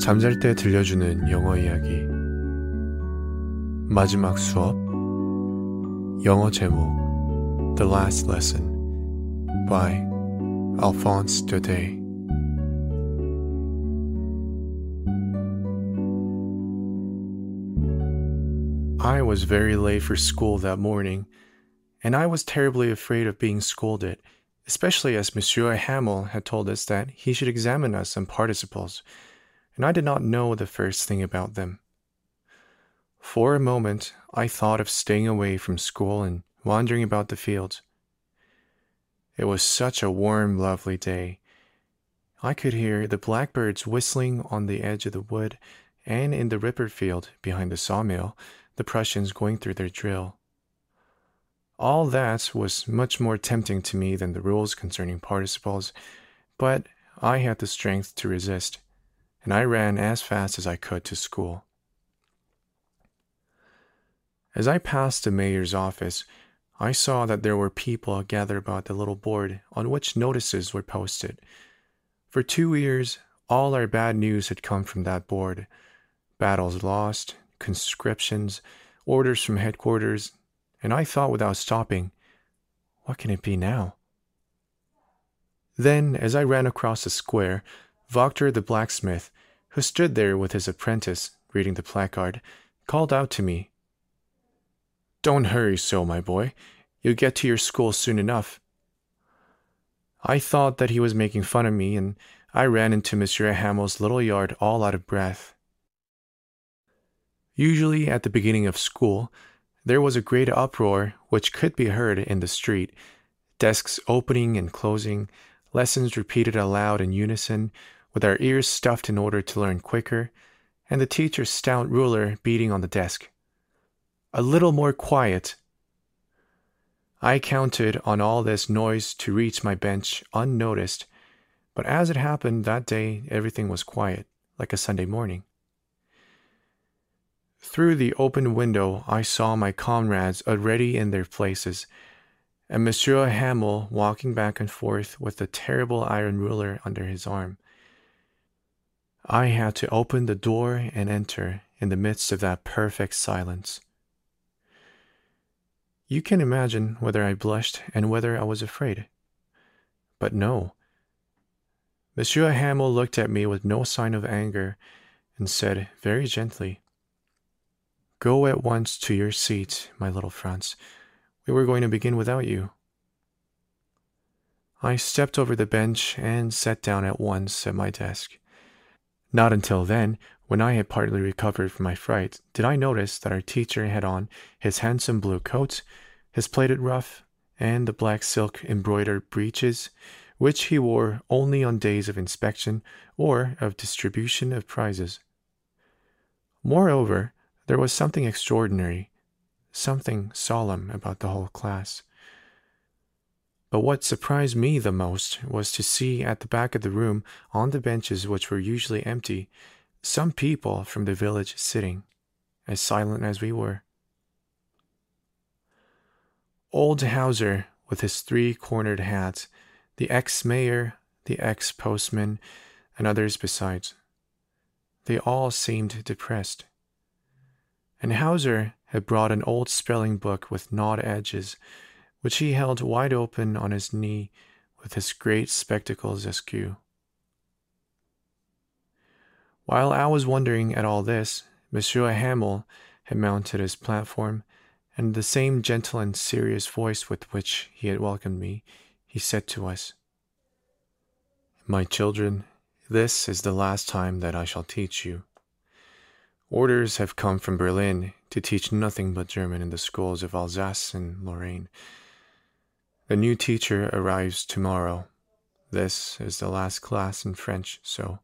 잠잘 때 들려주는 영어 이야기 마지막 수업 영어 제목 The Last Lesson by Alphonse Daudet I was very late for school that morning, and I was terribly afraid of being scolded, especially as Monsieur Hamel had told us that he should examine us on participles and I did not know the first thing about them. For a moment, I thought of staying away from school and wandering about the fields. It was such a warm, lovely day. I could hear the blackbirds whistling on the edge of the wood, and in the Rippert field behind the sawmill, the Prussians going through their drill. All that was much more tempting to me than the rules concerning participles, but I had the strength to resist and I ran as fast as I could to school. As I passed the mayor's office, I saw that there were people gathered about the little board on which notices were posted. For two years, all our bad news had come from that board battles lost, conscriptions, orders from headquarters, and I thought without stopping, what can it be now? Then, as I ran across the square, Wachter the blacksmith, who stood there with his apprentice reading the placard, called out to me, Don't hurry so, my boy. You'll get to your school soon enough. I thought that he was making fun of me, and I ran into Monsieur Hamel's little yard all out of breath. Usually, at the beginning of school, there was a great uproar which could be heard in the street desks opening and closing, lessons repeated aloud in unison, with our ears stuffed in order to learn quicker, and the teacher's stout ruler beating on the desk. A little more quiet. I counted on all this noise to reach my bench unnoticed, but as it happened that day, everything was quiet, like a Sunday morning. Through the open window, I saw my comrades already in their places, and Monsieur Hamel walking back and forth with the terrible iron ruler under his arm. I had to open the door and enter in the midst of that perfect silence. You can imagine whether I blushed and whether I was afraid. But no. Monsieur Hamel looked at me with no sign of anger and said very gently, Go at once to your seat, my little Franz. We were going to begin without you. I stepped over the bench and sat down at once at my desk. Not until then, when I had partly recovered from my fright, did I notice that our teacher had on his handsome blue coat, his plaited ruff, and the black silk embroidered breeches, which he wore only on days of inspection or of distribution of prizes. Moreover, there was something extraordinary, something solemn about the whole class. But what surprised me the most was to see at the back of the room, on the benches which were usually empty, some people from the village sitting, as silent as we were. Old Hauser, with his three cornered hat, the ex mayor, the ex postman, and others besides. They all seemed depressed. And Hauser had brought an old spelling book with gnawed edges which he held wide open on his knee with his great spectacles askew. While I was wondering at all this, Monsieur Hamel had mounted his platform, and the same gentle and serious voice with which he had welcomed me, he said to us, My children, this is the last time that I shall teach you. Orders have come from Berlin to teach nothing but German in the schools of Alsace and Lorraine, the new teacher arrives tomorrow. This is the last class in French, so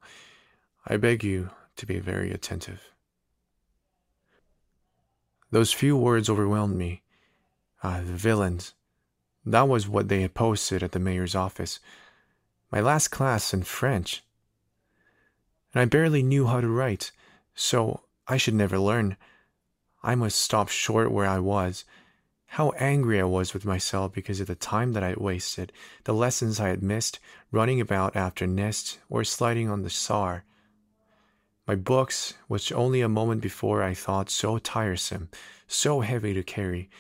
I beg you to be very attentive. Those few words overwhelmed me. Ah, the villains. That was what they had posted at the mayor's office. My last class in French. And I barely knew how to write, so I should never learn. I must stop short where I was. How angry I was with myself because of the time that I had wasted, the lessons I had missed, running about after nests or sliding on the Saar. My books, which only a moment before I thought so tiresome, so heavy to carry,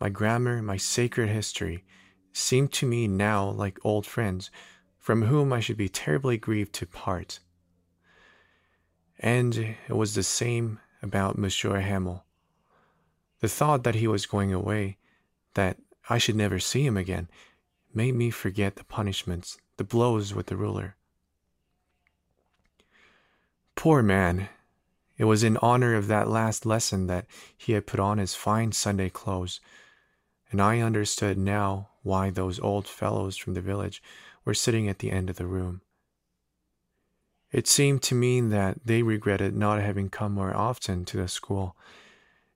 my grammar, my sacred history, seemed to me now like old friends, from whom I should be terribly grieved to part. And it was the same about Monsieur Hamel. The thought that he was going away, that I should never see him again, made me forget the punishments, the blows with the ruler. Poor man! It was in honor of that last lesson that he had put on his fine Sunday clothes, and I understood now why those old fellows from the village were sitting at the end of the room. It seemed to mean that they regretted not having come more often to the school.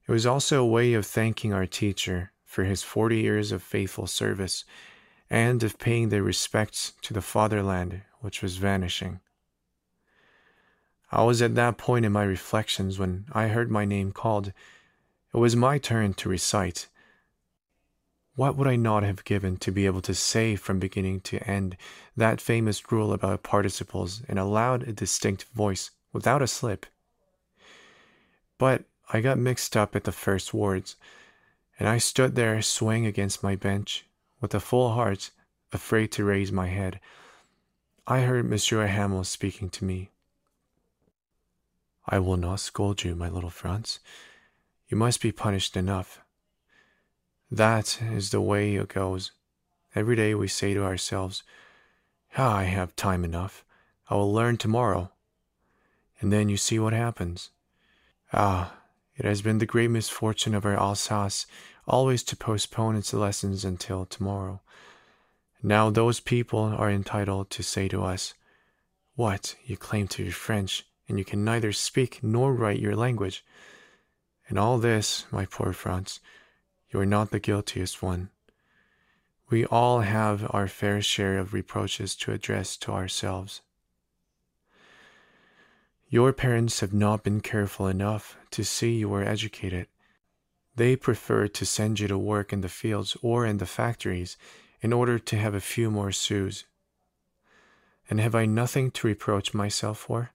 It was also a way of thanking our teacher for his forty years of faithful service and of paying their respects to the fatherland which was vanishing. I was at that point in my reflections when I heard my name called. It was my turn to recite. What would I not have given to be able to say from beginning to end that famous rule about participles in a loud, distinct voice without a slip? But I got mixed up at the first words, and I stood there swaying against my bench with a full heart, afraid to raise my head. I heard Monsieur Hamel speaking to me. I will not scold you, my little Franz. You must be punished enough. That is the way it goes. Every day we say to ourselves, ah, I have time enough. I will learn tomorrow. And then you see what happens. Ah, it has been the great misfortune of our Alsace always to postpone its lessons until tomorrow. Now those people are entitled to say to us, What, you claim to be French, and you can neither speak nor write your language. And all this, my poor Franz, you are not the guiltiest one. We all have our fair share of reproaches to address to ourselves. Your parents have not been careful enough to see you were educated. They prefer to send you to work in the fields or in the factories in order to have a few more sous. And have I nothing to reproach myself for?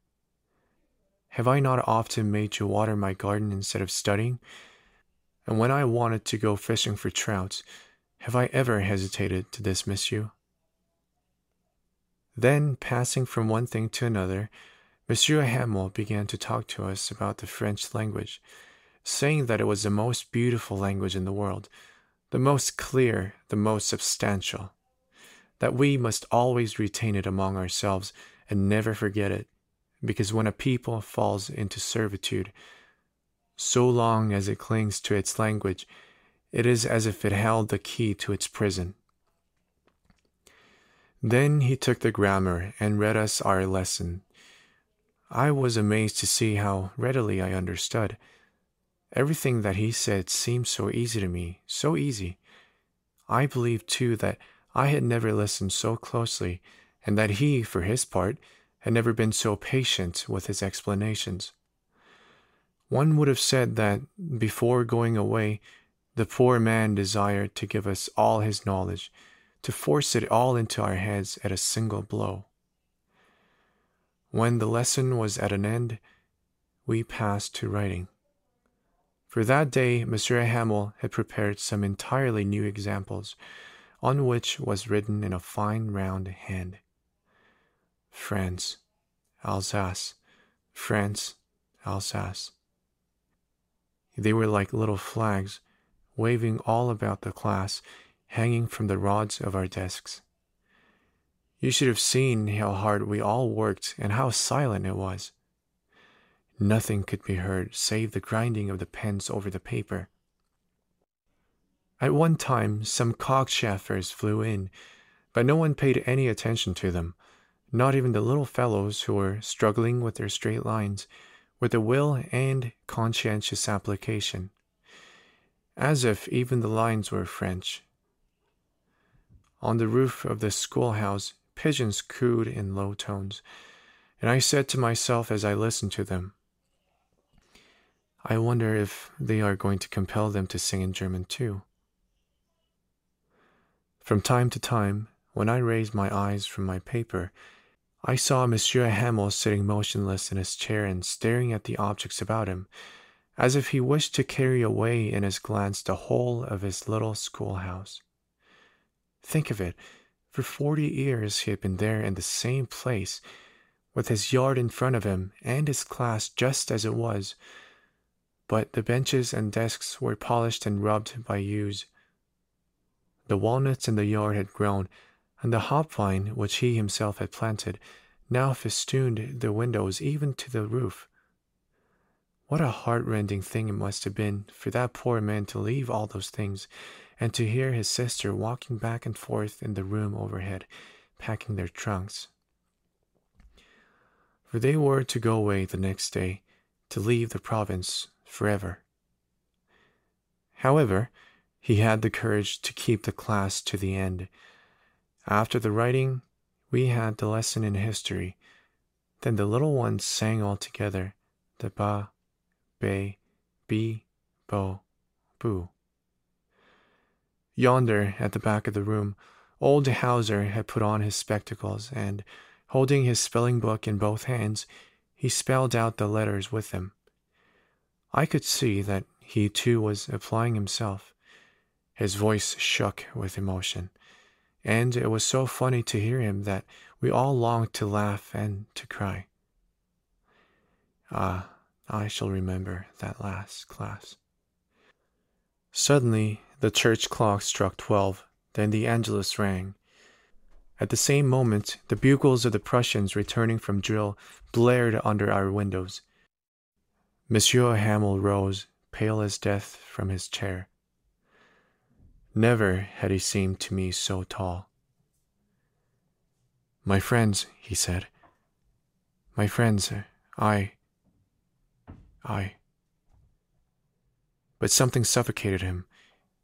Have I not often made you water my garden instead of studying, and when I wanted to go fishing for trout, have I ever hesitated to dismiss you? Then, passing from one thing to another, Monsieur Hamel began to talk to us about the French language, saying that it was the most beautiful language in the world, the most clear, the most substantial, that we must always retain it among ourselves and never forget it, because when a people falls into servitude, so long as it clings to its language, it is as if it held the key to its prison. Then he took the grammar and read us our lesson. I was amazed to see how readily I understood. Everything that he said seemed so easy to me, so easy. I believed, too, that I had never listened so closely, and that he, for his part, had never been so patient with his explanations. One would have said that, before going away, the poor man desired to give us all his knowledge, to force it all into our heads at a single blow. When the lesson was at an end, we passed to writing. For that day, Monsieur Hamel had prepared some entirely new examples, on which was written in a fine round hand France, Alsace, France, Alsace. They were like little flags, waving all about the class, hanging from the rods of our desks. You should have seen how hard we all worked and how silent it was. Nothing could be heard save the grinding of the pens over the paper. At one time, some cockchafers flew in, but no one paid any attention to them, not even the little fellows who were struggling with their straight lines with a will and conscientious application, as if even the lines were French. On the roof of the schoolhouse, pigeons cooed in low tones, and I said to myself as I listened to them, I wonder if they are going to compel them to sing in German too. From time to time, when I raised my eyes from my paper, I saw Monsieur Hamel sitting motionless in his chair and staring at the objects about him, as if he wished to carry away in his glance the whole of his little schoolhouse. Think of it! For forty years he had been there in the same place, with his yard in front of him and his class just as it was, but the benches and desks were polished and rubbed by use. The walnuts in the yard had grown, and the hop vine which he himself had planted now festooned the windows even to the roof. What a heart-rending thing it must have been for that poor man to leave all those things and to hear his sister walking back and forth in the room overhead, packing their trunks. For they were to go away the next day, to leave the province forever. However, he had the courage to keep the class to the end. After the writing, we had the lesson in history. Then the little ones sang all together the ba, be, bi, bo, boo. Yonder, at the back of the room, old Hauser had put on his spectacles, and, holding his spelling book in both hands, he spelled out the letters with them. I could see that he too was applying himself. His voice shook with emotion, and it was so funny to hear him that we all longed to laugh and to cry. Ah, I shall remember that last class. Suddenly, the church clock struck twelve, then the Angelus rang. At the same moment, the bugles of the Prussians returning from drill blared under our windows. Monsieur Hamel rose, pale as death, from his chair. Never had he seemed to me so tall. My friends, he said. My friends, I. I. But something suffocated him.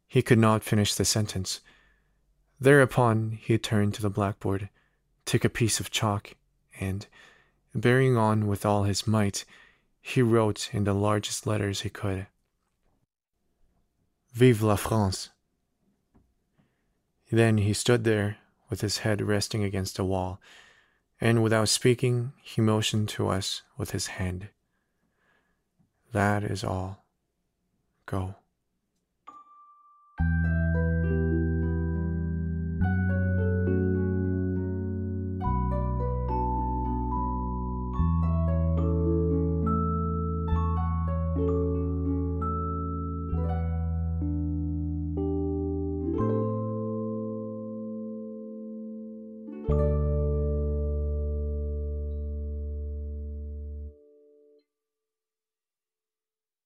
He could not finish the sentence. Thereupon he turned to the blackboard, took a piece of chalk, and, bearing on with all his might, he wrote in the largest letters he could Vive la France! Then he stood there with his head resting against the wall, and without speaking, he motioned to us with his hand. That is all. Go.